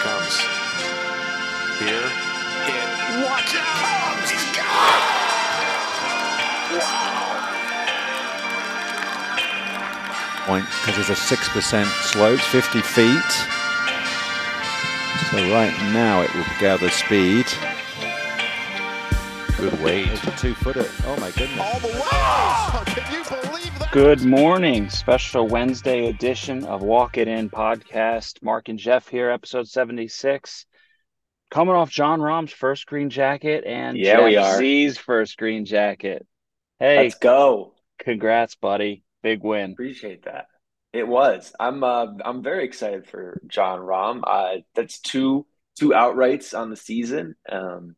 comes. Here it. Watch out! He's got point because it's a six percent slope, 50 feet. So right now it will gather speed. Good weight. There's a two footer. Oh my goodness. all the way. Oh, can you believe that? Good morning. Special Wednesday edition of Walk It In podcast. Mark and Jeff here, episode 76. Coming off Jon Rahm's first green jacket and Yeah, Jeff we are. Z's first green jacket. Hey, Let's go. congrats, buddy. Big win. Appreciate that. It was. I'm uh, I'm very excited for Jon Rahm. Uh, that's two two outrights on the season. Um,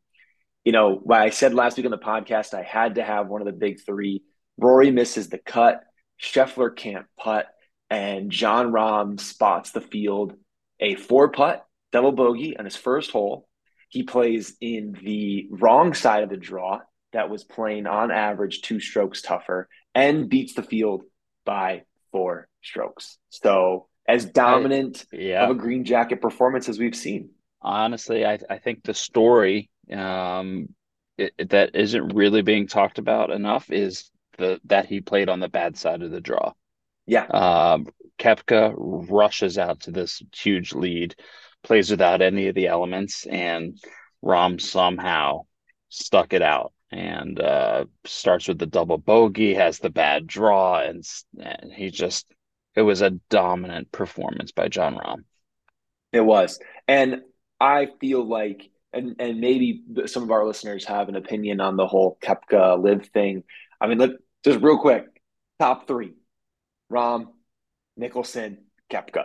you know, what I said last week on the podcast, I had to have one of the big three. Rory misses the cut, Scheffler can't putt, and Jon Rahm spots the field a four putt double bogey on his first hole. He plays in the wrong side of the draw that was playing on average two strokes tougher and beats the field by four strokes. So as dominant Yeah. of a green jacket performance as we've seen. Honestly, I, I think the story um, it- that isn't really being talked about enough is the that he played on the bad side of the draw. Yeah. Um, Koepka rushes out to this huge lead, plays without any of the elements, and Rahm somehow stuck it out and uh, starts with the double bogey, has the bad draw, and, and he just it was a dominant performance by Jon Rahm. It was. And I feel like and and maybe some of our listeners have an opinion on the whole Koepka LIV thing. I mean, let just real quick, top three. Rahm, Mickelson, Koepka.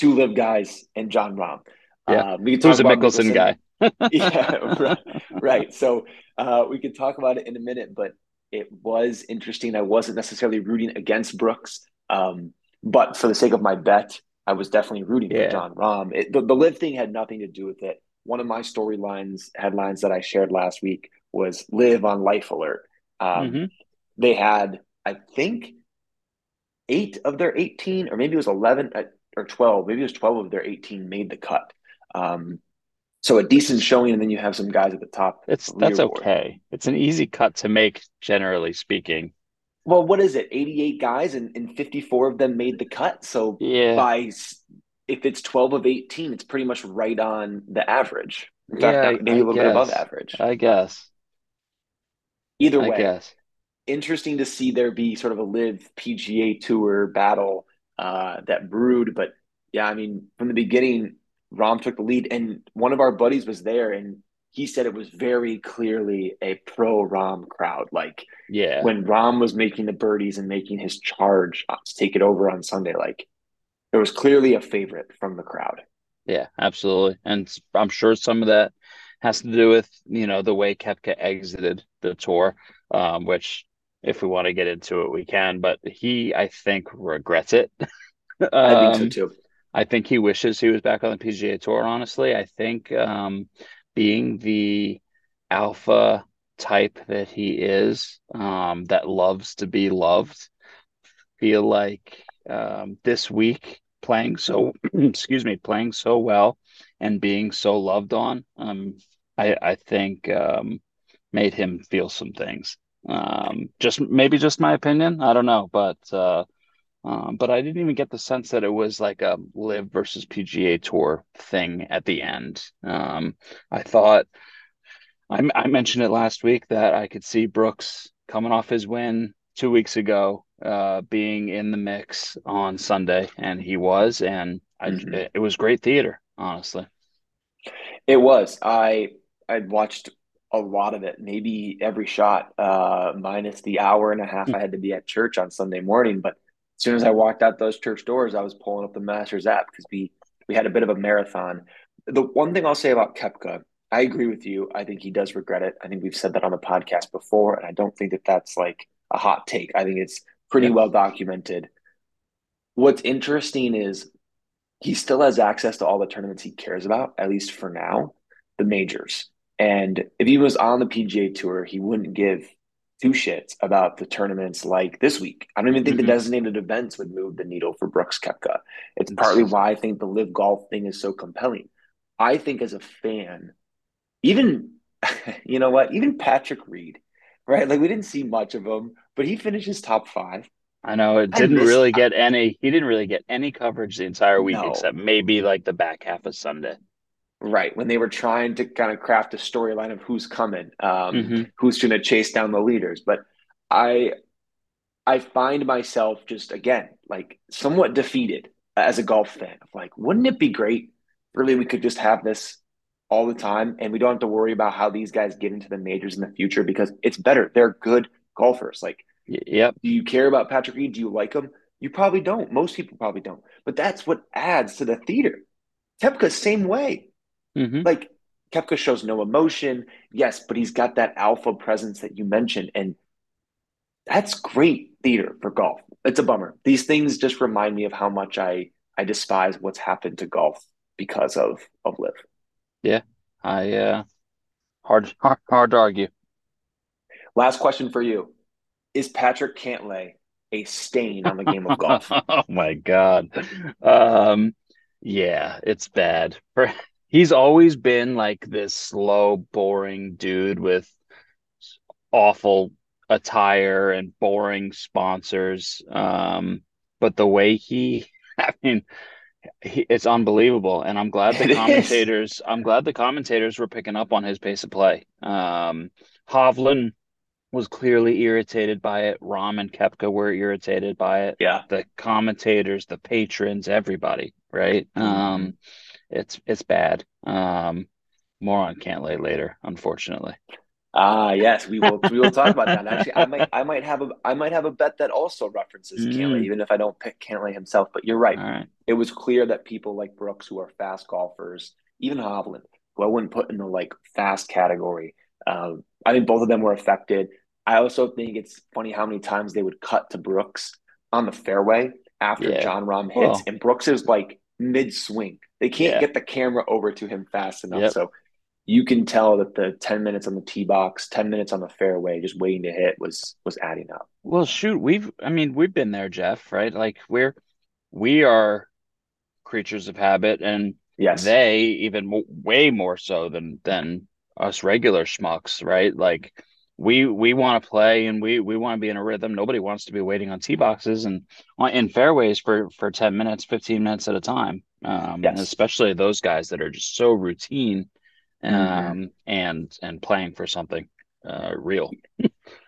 Two LIV guys and Jon Rahm. Yeah. Uh, we can talk Who's a Mickelson guy? yeah, right, right. So uh, we could talk about it in a minute, but it was interesting. I wasn't necessarily rooting against Brooks, um, but for the sake of my bet, I was definitely rooting Yeah. for Jon Rahm. It, the, the LIV thing had nothing to do with it. One of my storylines headlines that I shared last week was LIV on life alert. Um, Mhm. They had, I think, eight of their 18, or maybe it was 11 uh, or 12, maybe it was 12 of their 18 made the cut. Um, so a decent showing, and then you have some guys at the top. It's that's okay. It's an easy cut to make, generally speaking. Well, what is it? 88 guys, and, and 54 of them made the cut. So Yeah, by if it's 12 of 18, it's pretty much right on the average. In fact, Yeah, maybe I a little bit above average. I guess. Either way, I guess. Interesting to see there be sort of a LIV PGA Tour battle uh, that brewed. But yeah, I mean, from the beginning, Rahm took the lead, and one of our buddies was there, and he said it was very clearly a pro Rahm crowd. Like Yeah. when Rahm was making the birdies and making his charge to take it over on Sunday, like there was clearly a favorite from the crowd. Yeah, absolutely. And I'm sure some of that has to do with, you know, the way Koepka exited the tour, um, which if we want to get into it, we can, but he, I think, regrets it. I think so Um, too. I think he wishes he was back on the PGA Tour, honestly. I think um, being the alpha type that he is, um, that loves to be loved, feel like um, this week playing so, excuse me, playing so well and being so loved on, um, I, I think um, made him feel some things. Um, just maybe just my opinion. I don't know, but uh, um, but I didn't even get the sense that it was like a LIV versus PGA Tour thing at the end. Um, I thought I, I mentioned it last week that I could see Brooks coming off his win two weeks ago, uh, being in the mix on Sunday, and he was, and I, Mhm. it, it was great theater, honestly. It was. I I watched a lot of it, maybe every shot, uh, minus the hour and a half I had to be at church on Sunday morning. But as soon as I walked out those church doors, I was pulling up the Masters app because we we had a bit of a marathon. The one thing I'll say about Koepka, I agree with you. I think he does regret it. I think we've said that on the podcast before, and I don't think that that's like a hot take. I think it's pretty Yeah. well documented. What's interesting is he still has access to all the tournaments he cares about, at least for now, the majors. And if he was on the PGA Tour, he wouldn't give two shits about the tournaments like this week. I don't even think Mhm. the designated events would move the needle for Brooks Koepka. It's partly why I think the LIV golf thing is so compelling. I think as a fan, even you know what, even Patrick Reed, right? Like we didn't see much of him, but he finishes top five. I know it didn't really get any. He didn't really get any coverage the entire week, no. except maybe like the back half of Sunday. Right when they were trying to kind of craft a storyline of who's coming, um, mm-hmm. who's going to chase down the leaders. But I, I find myself just again like somewhat defeated as a golf fan. Of like, wouldn't it be great? Really, we could just have this all the time, and we don't have to worry about how these guys get into the majors in the future because it's better. They're good golfers. Like Yep. Do you care about Patrick Reed? Do you like him? You probably don't. Most people probably don't. But that's what adds to the theater. Koepka, same way. Mm-hmm. Like Koepka shows no emotion, yes, but he's got that alpha presence that you mentioned, and that's great theater for golf. It's a bummer. These things just remind me of how much I I despise what's happened to golf because of of LIV. Yeah, I uh, hard hard, hard to argue. Last question for you is Patrick Cantlay a stain on the game of golf? oh my god. Um yeah, it's bad. He's always been like this slow, boring dude with awful attire and boring sponsors. Um but the way he I mean he, it's unbelievable and i'm glad the commentators i'm glad the commentators were picking up on his pace of play um hovland was clearly irritated by it. Rahm and Koepka were irritated by it. Yeah. The commentators, the patrons, everybody, right? Mm-hmm. Um it's it's bad. Um more on Cantlay later, unfortunately. Ah, yes, we will we will talk about that. Actually, I might I might have a I might have a bet that also references mm. Cantlay, even if I don't pick Cantlay himself. But you're right. right. It was clear that people like Brooks, who are fast golfers, even Hovland, who I wouldn't put in the like fast category, um, I think both of them were affected. I also think it's funny how many times they would cut to Brooks on the fairway after yeah. Jon Rahm hits, well, and Brooks is like mid swing. They can't yeah. get the camera over to him fast enough. Yep. So you can tell that the 10 minutes on the tee box, 10 minutes on the fairway, just waiting to hit was was adding up. Well, shoot, we've I mean, we've been there, Jeff, right? Like we're we are creatures of habit and yes. they even way more so than than us regular schmucks, right? Like we we want to play and we we want to be in a rhythm. Nobody wants to be waiting on tee boxes and in fairways for for ten minutes, fifteen minutes at a time. Um, yes. especially those guys that are just so routine, um, mm-hmm. and and playing for something uh, real.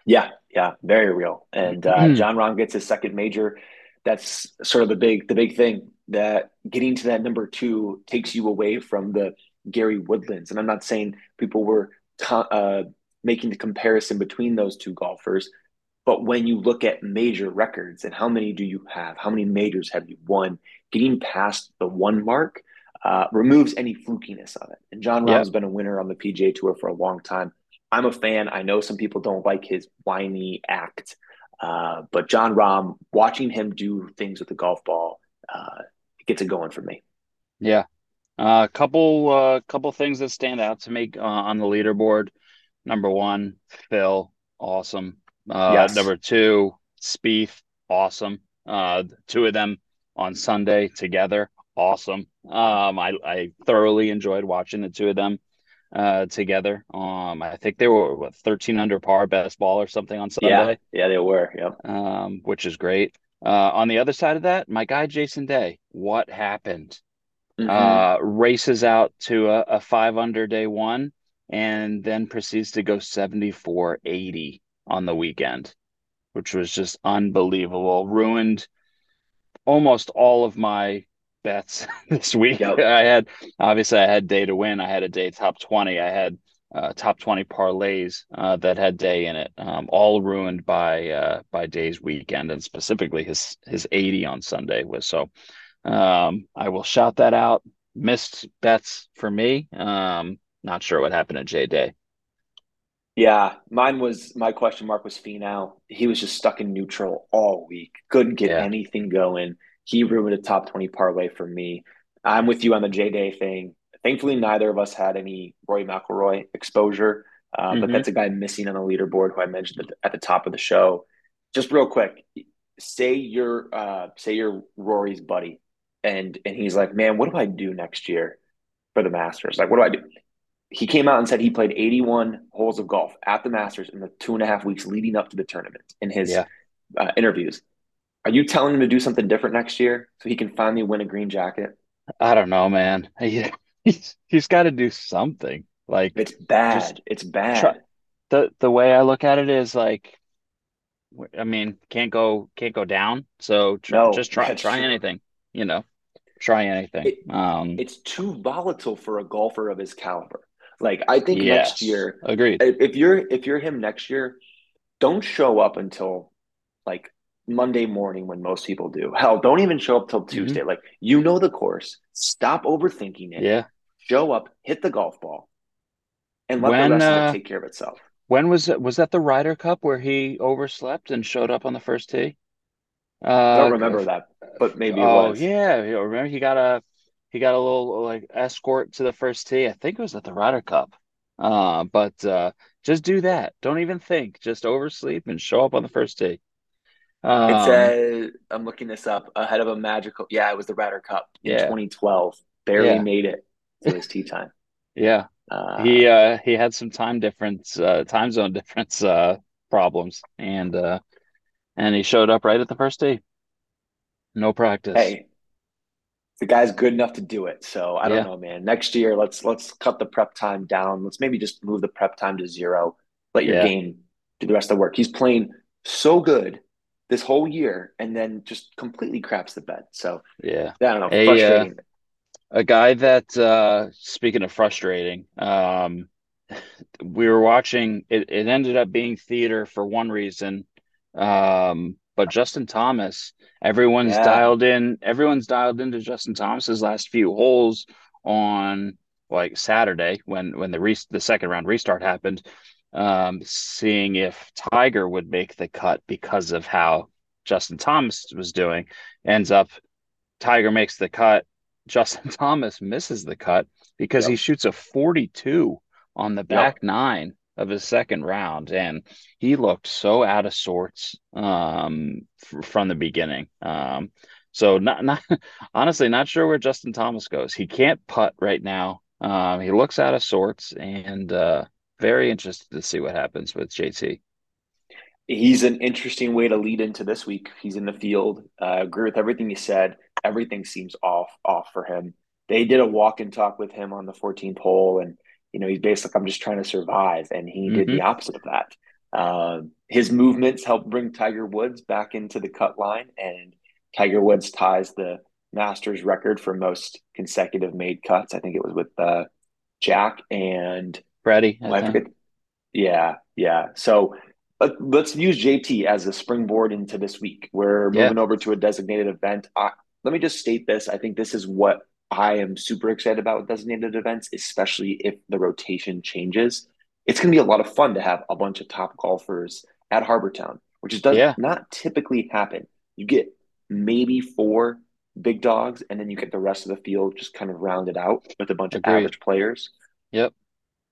yeah, yeah, very real. And uh, mm-hmm. Jon Rahm gets his second major. That's sort of the big the big thing that getting to that number two takes you away from the Gary Woodlands. And I'm not saying people were uh, making the comparison between those two golfers, but when you look at major records and how many do you have, how many majors have you won, getting past the one mark uh, removes any flukiness of it. And Jon Rahm has been a winner on the PGA Tour for a long time. I'm a fan. I know some people don't like his whiny act, uh, but Jon Rahm, watching him do things with the golf ball, uh, gets it going for me. Yeah, a uh, couple uh, couple things that stand out to me uh, on the leaderboard. Number one, Phil, awesome. Uh, yes. Number two, Spieth, awesome. Uh, two of them on Sunday together, awesome. Um, I, I thoroughly enjoyed watching the two of them uh, together. Um, I think they were what, 13 under par best ball or something on Sunday. Yeah, yeah, they were. Yep. Um, which is great. Uh, on the other side of that, my guy Jason Day, what happened? mm-hmm. uh, races out to a, a, five under day one, and then proceeds to go 74 80 on the weekend, which was just unbelievable. Ruined almost all of my bets this week. Yep. I had obviously I had day to win. I had a day top 20. I had uh, top 20 parlays uh, that had day in it, um, all ruined by uh, by day's weekend, and specifically his his 80 on Sunday was so. Um, I will shout that out. Missed bets for me. Um, not sure what happened to Jay Day. Yeah, mine was my question mark was Finau. He was just stuck in neutral all week. Couldn't get yeah. anything going. He ruined a top 20 parlay for me. I'm with you on the J Day thing. Thankfully, neither of us had any Rory McIlroy exposure, uh, mm-hmm. but that's a guy missing on the leaderboard who I mentioned at the top of the show. Just real quick, say you're uh, say you're Rory's buddy and and he's like, man, what do I do next year? for the Masters. Like, what do I do? He came out and said he played 81 holes of golf at the Masters in the two and a half weeks leading up to the tournament in his Yeah. uh, interviews. Are you telling him to do something different next year so he can finally win a green jacket? I don't know, man. He, he's he's got to do something. Like It's bad. It's bad. try- the the way I look at it is like, I mean, can't go can't go down. So tr No, just try try true. anything. You know, try anything. It- Um, It's too volatile for a golfer of his caliber. Like I think next year, agreed. if you're if you're him next year, don't show up until like Monday morning when most people do. Hell, don't even show up till Mhm. Tuesday. Like you know the course. Stop overthinking it. Yeah. Show up, hit the golf ball, and let When the rest of uh, it take care of itself. when was it? Was that the Ryder Cup where he overslept and showed up on the first tee? I Uh, don't remember that, but maybe it Oh was. yeah, remember he got a he got a little like escort to the first tee. I think it was at the Ryder Cup. Uh, but uh, just do that. Don't even think. Just oversleep and show up on the first tee. It Um, says I'm looking this up ahead of a magical. Yeah, it was the Ryder Cup in Yeah. 2012. Barely Yeah. made it to his tee time. yeah, Uh, he uh he had some time difference, uh, time zone difference uh problems, and uh and he showed up right at the first tee. No practice. hey, the guy's good enough to do it. So I don't Yeah. know, man. Next year, let's let's cut the prep time down. Let's maybe just move the prep time to zero. Let your Yeah. game do the rest of the work. He's playing so good this whole year, and then just completely craps the bed. So Yeah. I don't know, A, uh, frustrating. A guy that, uh, speaking of frustrating, um, we were watching it, it ended up being theater for one reason. Um, but Justin Thomas, everyone's Yeah. dialed in, everyone's dialed into Justin Thomas's last few holes on like Saturday when when the re the second round restart happened, um, seeing if Tiger would make the cut because of how Justin Thomas was doing. Ends up Tiger makes the cut. Justin Thomas misses the cut because he shoots a 42 on the back nine of his second round, and he looked so out of sorts um, f- from the beginning. Um, so not not honestly not sure where Justin Thomas goes. He can't putt right now. Um, he looks out of sorts, and uh, very interested to see what happens with JT. He's an interesting way to lead into this week. He's in the field. Uh, I agree with everything you said. Everything seems off off for him. They did a walk and talk with him on the 14th hole, and you know he's basically I'm just trying to survive, and he did the opposite of that. Um, his movements helped bring Tiger Woods back into the cut line, and Tiger Woods ties the Masters record for most consecutive made cuts. I think it was with uh, Jack and Freddie, Oh, I I forget. Yeah, yeah. So let, let's use JT as a springboard into this week. We're Yeah. moving over to a designated event. I, let me just state this. I think this is what I am super excited about designated events, especially if the rotation changes. It's going to be a lot of fun to have a bunch of top golfers at Harbour Town, which is, does Yeah. not typically happen. You get maybe four big dogs, and then you get the rest of the field just kind of rounded out with a bunch Agreed. of average players Yep.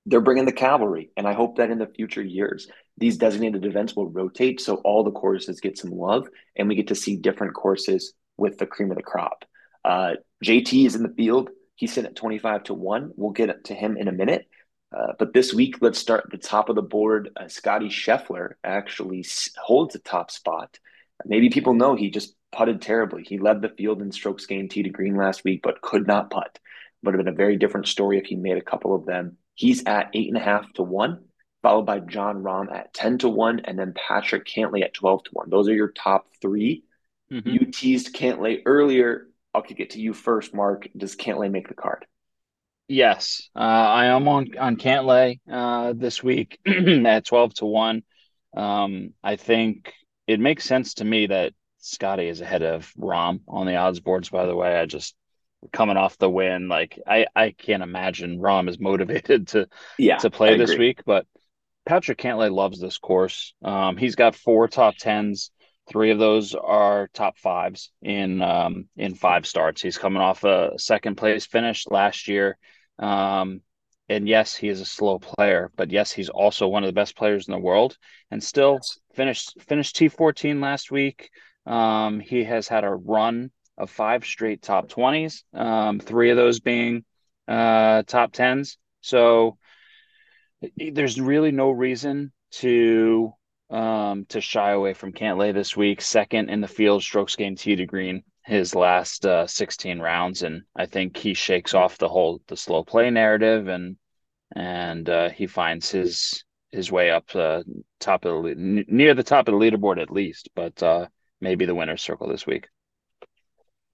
they're bringing the cavalry. And I hope that in the future years, these designated events will rotate so all the courses get some love and we get to see different courses with the cream of the crop. Uh, JT is in the field. He's sitting at 25 to 1. We'll get to him in a minute. Uh, but this week, let's start at the top of the board. Uh, Scotty Scheffler actually holds the top spot. Maybe people know he just putted terribly. He led the field in strokes gained tee to green last week, but could not putt. Would have been a very different story if he made a couple of them. He's at eight and a half to one, followed by Jon Rahm at 10 to one, and then Patrick Cantlay at 12 to one. Those are your top three. Mhm. You teased Cantlay earlier. I'll kick it to you first, Mark. Does Cantlay make the card? Yes, uh, I am on on Cantlay uh, this week at twelve to one. Um, I think it makes sense to me that Scotty is ahead of Rahm on the odds boards. By the way, I just coming off the win, like I I can't imagine Rahm is motivated to Yeah, to play this week. But Patrick Cantlay loves this course. Um, he's got four top tens. Three of those are top fives in um, in five starts. He's coming off a second place finish last year. Um, and yes, he is a slow player, but yes, he's also one of the best players in the world and still Yes. finished finished T14 last week. Um, he has had a run of five straight top 20s, um, three of those being uh, top tens. So there's really no reason to um, to shy away from Cantlay this week. Second in the field, strokes gained tee to green his last uh, 16 rounds, and I think he shakes off the whole the slow play narrative, and and uh, he finds his his way up uh, top of the near the top of the leaderboard at least, but uh, maybe the winner's circle this week.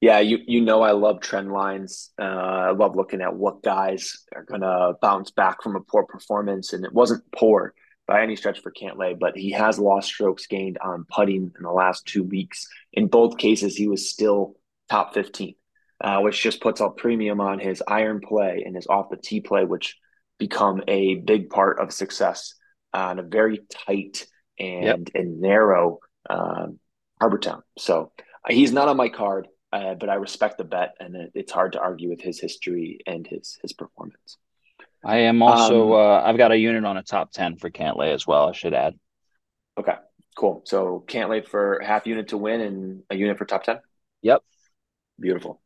Yeah, you you know I love trend lines. Uh, I love looking at what guys are gonna bounce back from a poor performance, and it wasn't poor by any stretch for Cantlay, but he has lost strokes gained on putting in the last two weeks. In both cases, he was still top 15, uh, which just puts a premium on his iron play and his off the tee play, which become a big part of success on a very tight and, yep. and narrow um, Harbour Town. So uh, he's not on my card, uh, but I respect the bet, and it, it's hard to argue with his history and his his performance. I am also. Um, uh, I've got a unit on a top ten for Cantlay as well. I should add. Okay, cool. So Cantlay for half unit to win and a unit for top ten. Yep. Beautiful.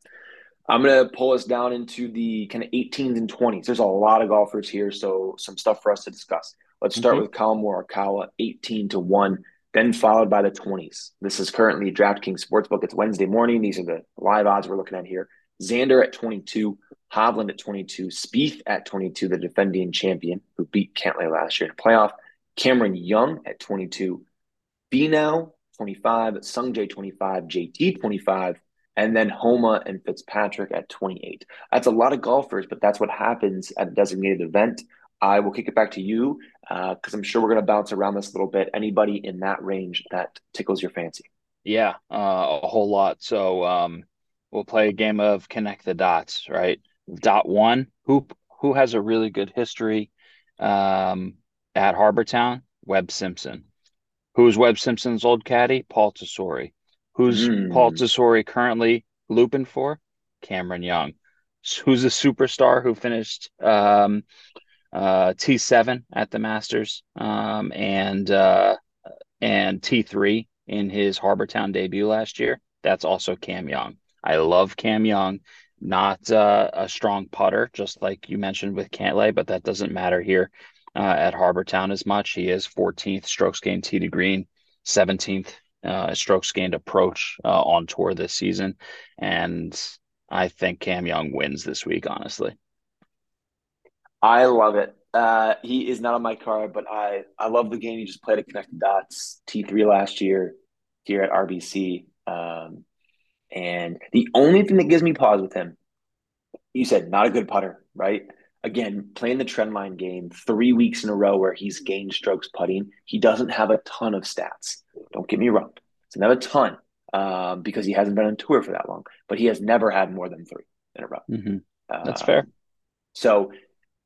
I'm gonna pull us down into the kind of 18s and 20s. There's a lot of golfers here, so some stuff for us to discuss. Let's start mm-hmm. with Collin Morikawa, 18 to one, then followed by the 20s. This is currently DraftKings Sportsbook. It's Wednesday morning. These are the live odds we're looking at here. Xander at 22, Hovland at 22, Spieth at 22, the defending champion who beat Cantlay last year in the playoff, Cameron Young at 22, Finau 25, Sungjae 25, JT 25, and then Homa and Fitzpatrick at 28. That's a lot of golfers, but that's what happens at a designated event. I will kick it back to you because uh, I'm sure we're going to bounce around this a little bit. Anybody in that range that tickles your fancy? Yeah, uh, a whole lot. So um, we'll play a game of connect the dots, right? Dot one, who who has a really good history um, at Harbour Town? Webb Simpson. Who's Webb Simpson's old caddy? Paul Tesori. Who's mm. Paul Tesori currently looping for? Cameron Young. Who's a superstar who finished um, uh, T7 at the Masters um, and uh, and T3 in his Harbour Town debut last year? That's also Cam Young. I love Cam Young. Not uh, a strong putter, just like you mentioned with Cantlay, but that doesn't matter here uh, at Harbour Town as much. He is 14th strokes gained tee to green, 17th uh, strokes gained approach uh, on tour this season, and I think Cam Young wins this week. Honestly, I love it. Uh, he is not on my card, but I I love the game. He just played at Connected Dots T three last year here at RBC. Um, and the only thing that gives me pause with him, you said not a good putter, right? Again, playing the trend line game three weeks in a row where he's gained strokes putting. He doesn't have a ton of stats. Don't get me wrong. It's not a ton um, because he hasn't been on tour for that long, but he has never had more than three in a row. Mm-hmm. That's uh, fair. So,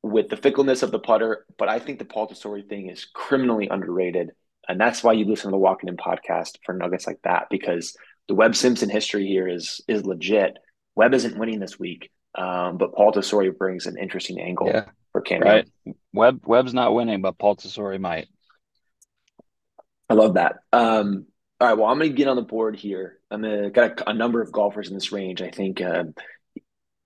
with the fickleness of the putter, but I think the Paul Tesori thing is criminally underrated. And that's why you listen to the Walk It In podcast for nuggets like that because – the Webb Simpson history here is is legit. Webb isn't winning this week, um, but Paul Tesori brings an interesting angle yeah, for Cam. Right, Webb Webb's not winning, but Paul Tesori might. I love that. Um, all right, well, I'm going to get on the board here. I'm to got a, a, number of golfers in this range. I think uh,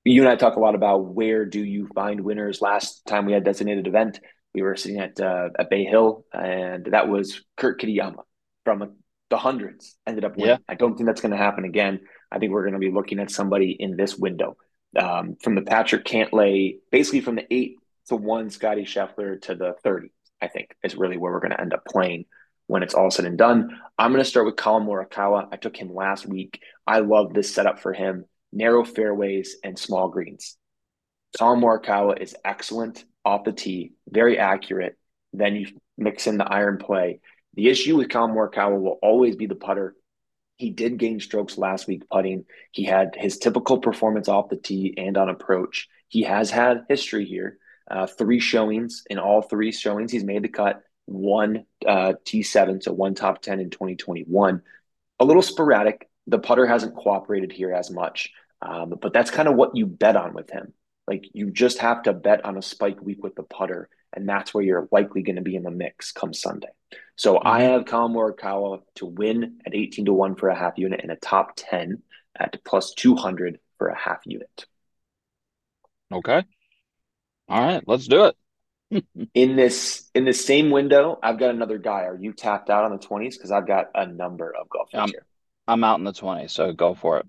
you and I talk a lot about where do you find winners. Last time we had designated event, we were sitting at uh, at Bay Hill, and that was Kurt Kitayama from the hundreds ended up winning. Yeah. I don't think that's going to happen again. I think we're going to be looking at somebody in this window um, from the Patrick Cantlay, basically from the eight to one Scotty Scheffler to the 30, I think is really where we're going to end up playing when it's all said and done. I'm going to start with Collin Morikawa. I took him last week. I love this setup for him narrow fairways and small greens. Collin Morikawa is excellent off the tee, very accurate. Then you mix in the iron play. The issue with Collin Morikawa will always be the putter. He did gain strokes last week putting. He had his typical performance off the tee and on approach. He has had history here. Uh, three showings in all three showings, he's made the cut. One uh, T7, so one top 10 in 2021. A little sporadic. The putter hasn't cooperated here as much, um, but that's kind of what you bet on with him. Like you just have to bet on a spike week with the putter, and that's where you're likely going to be in the mix come Sunday. So mm-hmm. I have Morikawa to win at 18 to 1 for a half unit and a top 10 at plus 200 for a half unit. Okay. All right, let's do it. in this in the same window, I've got another guy. Are you tapped out on the twenties? Because I've got a number of golfers I'm, here. I'm out in the 20s, so go for it.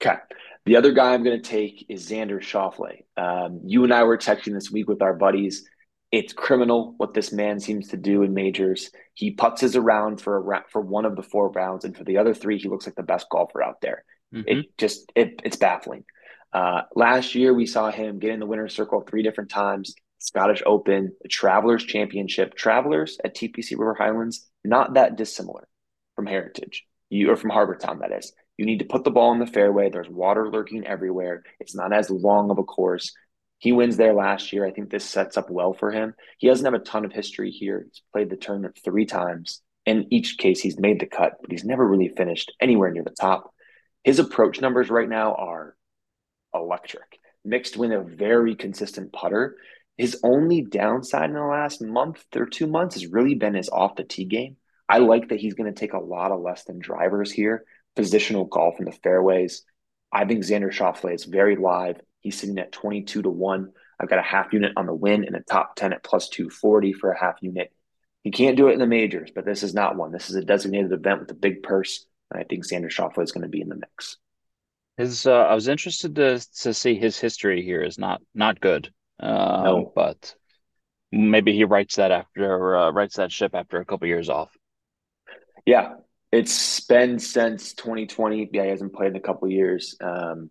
Okay. The other guy I'm going to take is Xander Schauffele. Um, you and I were texting this week with our buddies. It's criminal what this man seems to do in majors. He putzes around for a for one of the four rounds, and for the other three, he looks like the best golfer out there. Mm-hmm. It just it, it's baffling. Uh, last year, we saw him get in the winner's circle three different times. Scottish Open, the Travelers Championship. Travelers at TPC River Highlands, not that dissimilar from Heritage, you or from Harbour Town, that is. You need to put the ball in the fairway. There's water lurking everywhere. It's not as long of a course. He wins there last year. I think this sets up well for him. He doesn't have a ton of history here. He's played the tournament three times. In each case, he's made the cut, but he's never really finished anywhere near the top. His approach numbers right now are electric, mixed with a very consistent putter. His only downside in the last month or two months has really been his off the tee game. I like that he's going to take a lot of less than drivers here, positional golf in the fairways. I think Xander Schauffele is very live. He's sitting at 22 to 1. I've got a half unit on the win and a top 10 at plus 240 for a half unit. He can't do it in the majors, but this is not one. This is a designated event with a big purse. And I think Xander Schauffele is going to be in the mix. His, uh, I was interested to to see his history here is not not good. Um, no. but maybe he writes that after uh, writes that ship after a couple years off. Yeah, it's been since 2020. Yeah, he hasn't played in a couple years. Um,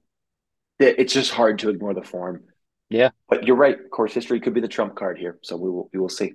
it, it's just hard to ignore the form. Yeah, but you're right. Course history could be the trump card here, so we will we will see.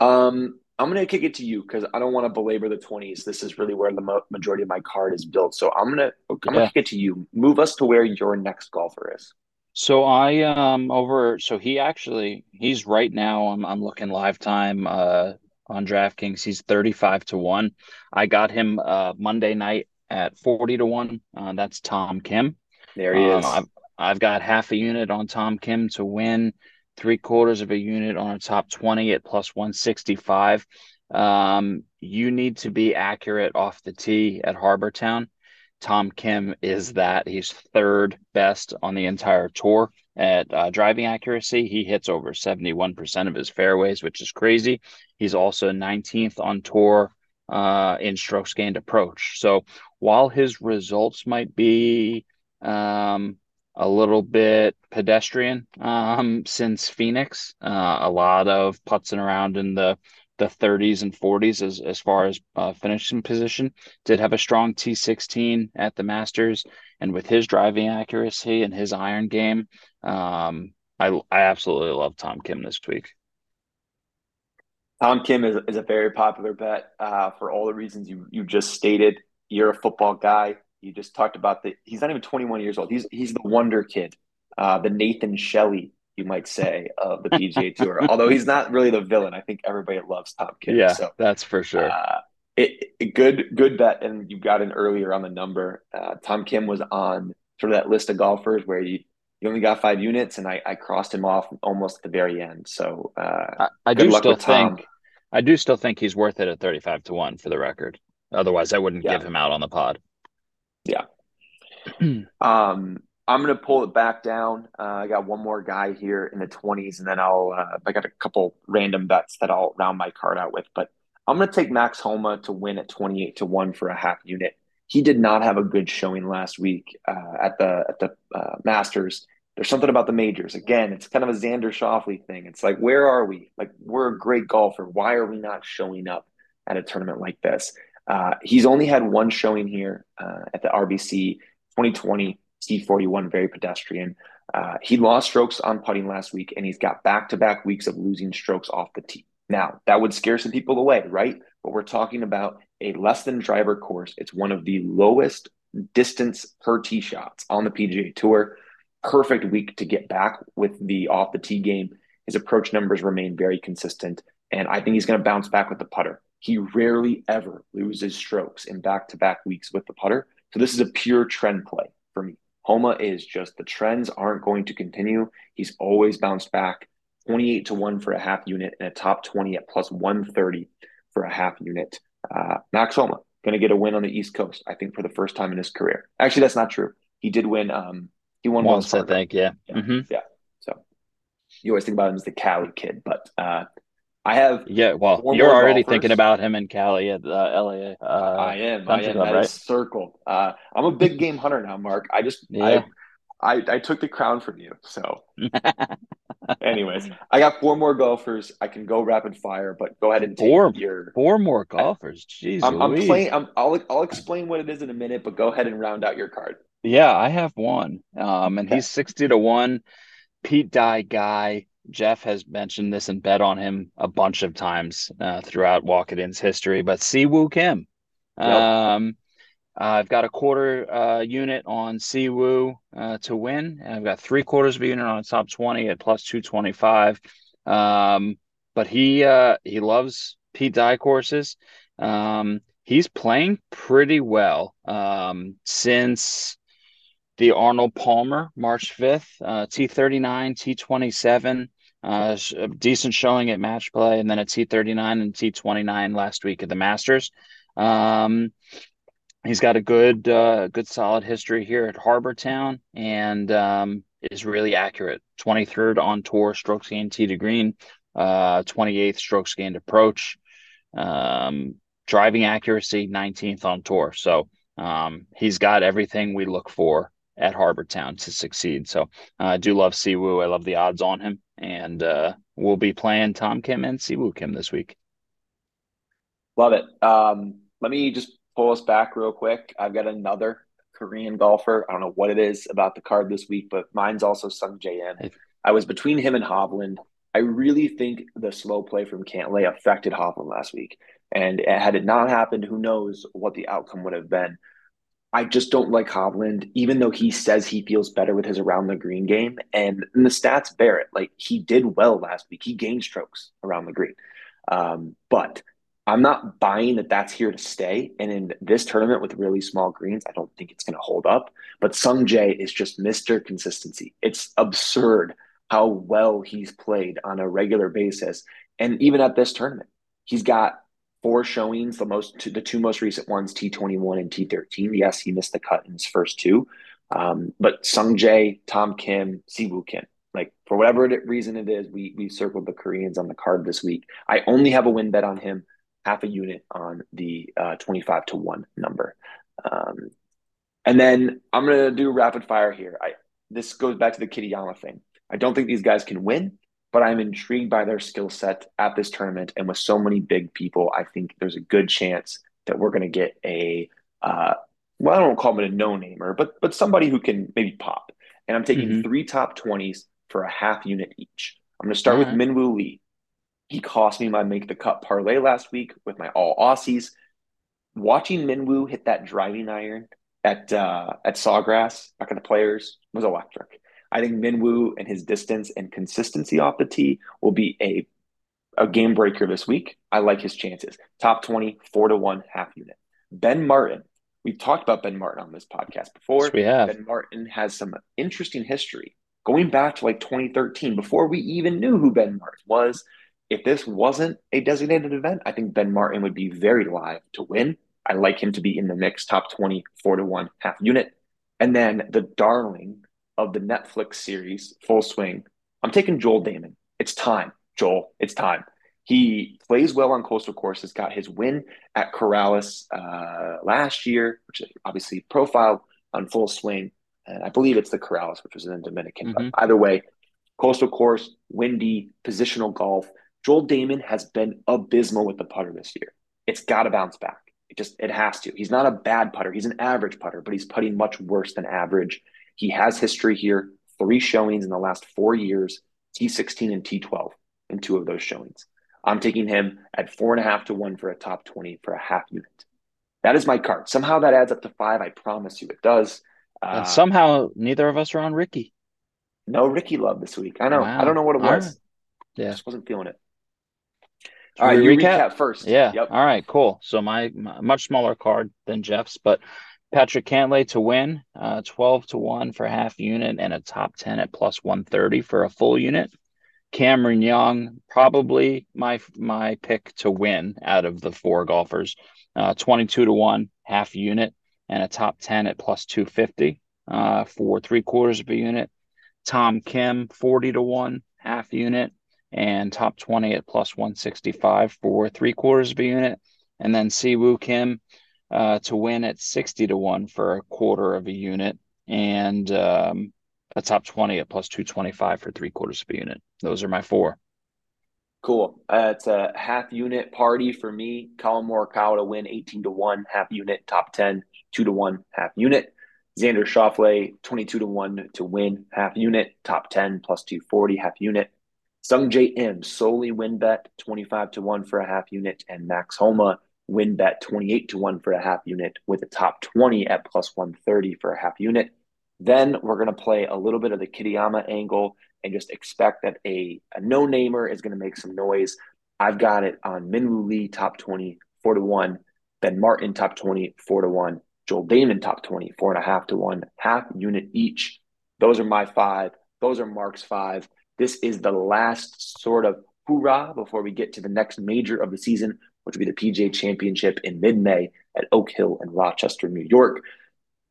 Um, I'm going to kick it to you because I don't want to belabor the 20s. This is really where the mo- majority of my card is built. So I'm going to I'm yeah. to kick it to you. Move us to where your next golfer is. So I um over so he actually he's right now I'm I'm looking lifetime uh on DraftKings he's 35 to 1. I got him uh Monday night at 40 to 1. Uh, that's Tom Kim. There he uh, is. I've, I've got half a unit on Tom Kim to win, three quarters of a unit on a top 20 at plus 165. Um, you need to be accurate off the tee at Harbour Town. Tom Kim is that. He's third best on the entire tour at uh, driving accuracy. He hits over 71% of his fairways, which is crazy. He's also 19th on tour uh, in strokes gained approach. So while his results might be um, a little bit pedestrian um, since Phoenix, uh, a lot of putzing around in the the 30s and 40s as, as far as uh, finishing position. Did have a strong T16 at the Masters, and with his driving accuracy and his iron game, um, I I absolutely love Tom Kim this week. Tom Kim is, is a very popular bet uh, for all the reasons you you just stated. You're a football guy. You just talked about the. He's not even 21 years old. He's he's the wonder kid, uh, the Nathan Shelley you might say, of the PGA Tour. Although he's not really the villain, I think everybody loves Tom Kim. Yeah, so, that's for sure. Uh, it, it, good good bet, and you got in earlier on the number. Uh, Tom Kim was on sort of that list of golfers where you you only got five units, and I, I crossed him off almost at the very end. So uh, I, I do still think I do still think he's worth it at thirty five to one for the record. Otherwise, I wouldn't yeah. give him out on the pod. Yeah. um, I'm going to pull it back down. Uh, I got one more guy here in the 20s, and then I'll, uh, I got a couple random bets that I'll round my card out with. But I'm going to take Max Homa to win at 28 to 1 for a half unit. He did not have a good showing last week uh, at the at the uh, Masters. There's something about the majors. Again, it's kind of a Xander Schauffele thing. It's like, where are we? Like, we're a great golfer. Why are we not showing up at a tournament like this? Uh, he's only had one showing here uh, at the RBC 2020 T41, very pedestrian. Uh, he lost strokes on putting last week, and he's got back to back weeks of losing strokes off the tee. Now, that would scare some people away, right? But we're talking about a less than driver course. It's one of the lowest distance per tee shots on the PGA Tour. Perfect week to get back with the off the tee game. His approach numbers remain very consistent, and I think he's going to bounce back with the putter. He rarely ever loses strokes in back to back weeks with the putter. So this is a pure trend play for me. Homa is just the trends aren't going to continue. He's always bounced back 28 to 1 for a half unit and a top 20 at plus 130 for a half unit. Uh, Max Homa going to get a win on the East Coast, I think, for the first time in his career. Actually, that's not true. He did win. Um, he won once, I think. Yeah. Yeah. Mm-hmm. yeah. So, you always think about him as the Cali kid, but uh, I have yeah. Well, you're already golfers. thinking about him in Cali at uh, LA. Uh, I am. I am. Club, right? circled. Uh, I'm a big game hunter now, Mark. I just yeah. I, I I took the crown from you. So, anyways, I got four more golfers. I can go rapid fire, but go ahead and take four your four more golfers. Jeez, I'm, I'm playing. I'm, I'll I'll explain what it is in a minute, but go ahead and round out your card. Yeah, I have one. Um, and he's sixty to one. Pete Dye guy. Jeff has mentioned this and bet on him a bunch of times uh, throughout Walk It In's history, but Siwoo Kim. Yep. Um, I've got a quarter uh, unit on Siwoo uh, to win, and I've got three quarters of a unit on top 20 at plus 225. Um, but he uh, he loves Pete Dye courses. Um, he's playing pretty well um, since the Arnold Palmer March 5th, uh, T39, T27, uh, a decent showing at match play, and then a T39 and T29 last week at the Masters. Um, he's got a good, uh, good solid history here at Harbour Town and um, is really accurate. 23rd on tour, strokes gained tee to green, uh, 28th strokes gained approach, um, driving accuracy, 19th on tour. So um, he's got everything we look for at Harbour Town to succeed. So uh, I do love Siwoo. I love the odds on him, and uh, we'll be playing Tom Kim and Siwoo Kim this week. Love it. Um, let me just pull us back real quick. I've got another Korean golfer. I don't know what it is about the card this week, but mine's also Sungjae Im. I was between him and Hovland. I really think the slow play from Cantlay affected Hovland last week. And had it not happened, who knows what the outcome would have been. I just don't like Hovland, even though he says he feels better with his around the green game. And, and the stats bear it. Like he did well last week. He gained strokes around the green. Um, but I'm not buying that that's here to stay. And in this tournament with really small greens, I don't think it's going to hold up. But Sung Jae is just Mr. Consistency. It's absurd how well he's played on a regular basis. And even at this tournament, he's got four showings, the most the two most recent ones, T21 and T13. Yes, he missed the cut in his first two. Um, but Sung Jae, Tom Kim, Siwoo Kim. Like for whatever reason it is, we we circled the Koreans on the card this week. I only have a win bet on him, half a unit on the uh, 25 to 1 number. Um, and then I'm gonna do rapid fire here. I this goes back to the Kitayama thing. I don't think these guys can win but I'm intrigued by their skill set at this tournament. And with so many big people, I think there's a good chance that we're going to get a, uh, well, I don't call him a no namer, but but somebody who can maybe pop. And I'm taking mm-hmm. three top 20s for a half unit each. I'm going to start with Minwoo Lee. He cost me my make the cut parlay last week with my all Aussies. Watching Minwoo hit that driving iron at uh, at Sawgrass back at the players was electric. I think Minwoo and his distance and consistency off the tee will be a a game breaker this week. I like his chances. Top 20, four to one, half unit. Ben Martin. We've talked about Ben Martin on this podcast before. Yes, we have. Ben Martin has some interesting history going back to like 2013, before we even knew who Ben Martin was. If this wasn't a designated event, I think Ben Martin would be very live to win. I like him to be in the mix, top 20, four to one, half unit. And then the darling of the Netflix series Full Swing, I'm taking Joel Dahmen. It's time, Joel. It's time. He plays well on coastal courses. Got his win at Corales uh, last year, which is obviously profiled on Full Swing, and I believe it's the Corales, which was in the Dominican. Mm-hmm. But either way, coastal course, windy, positional golf. Joel Dahmen has been abysmal with the putter this year. It's got to bounce back. It just it has to. He's not a bad putter. He's an average putter, but he's putting much worse than average. He has history here, three showings in the last four years, T16 and T12 in two of those showings. I'm taking him at four and a half to one for a top 20 for a half unit. That is my card. Somehow that adds up to five. I promise you it does. Uh, and somehow neither of us are on Ricky. No Ricky love this week. I know. Wow. I don't know what it was. Right. Yeah. Just wasn't feeling it. All right, you recap? recap first. Yeah. Yep. All right, cool. So my, my, much smaller card than Jeff's, but Patrick Cantlay to win, uh, 12 to 1 for half unit and a top 10 at plus 130 for a full unit. Cameron Young, probably my my pick to win out of the four golfers. Uh, 22 to 1, half unit, and a top 10 at plus 250 uh, for three quarters of a unit. Tom Kim, 40 to 1, half half unit and top 20 at plus 165 for three quarters of a unit. And then Siwoo Kim uh, to win at 60 to 1 for a quarter of a unit. And um, a top 20 at plus 225 for three quarters of a unit. Those are my four. Cool. Uh, it's a half unit party for me. Collin Morikawa to win 18 to 1, half unit, top 10, 2 to 1, half unit. Xander Schauffele, 22 to 1 to win, half unit, top 10, plus 240, half unit. Sungjae Im, solely win bet, 25 to 1 for a half unit. And Max Homa, win bet, 28 to 1 for a half unit, with a top 20 at plus 130 for a half unit. Then we're going to play a little bit of the Kitayama angle and just expect that a, a no namer is going to make some noise. I've got it on Minwoo Lee top 20, four to one. Ben Martin top 20, four to one. Joel Dahmen top 20, four and a half to one, half unit each. Those are my five. Those are Mark's five. This is the last sort of hoorah before we get to the next major of the season, which will be the PGA Championship in mid May at Oak Hill in Rochester, New York.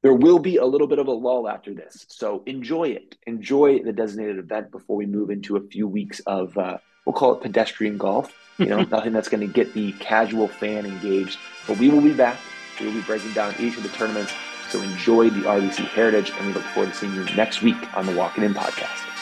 There will be a little bit of a lull after this. So enjoy it. Enjoy the designated event before we move into a few weeks of, uh, we'll call it pedestrian golf. You know, nothing that's going to get the casual fan engaged. But we will be back. We will be breaking down each of the tournaments. So enjoy the RBC Heritage, and we look forward to seeing you next week on the Walk It In podcast.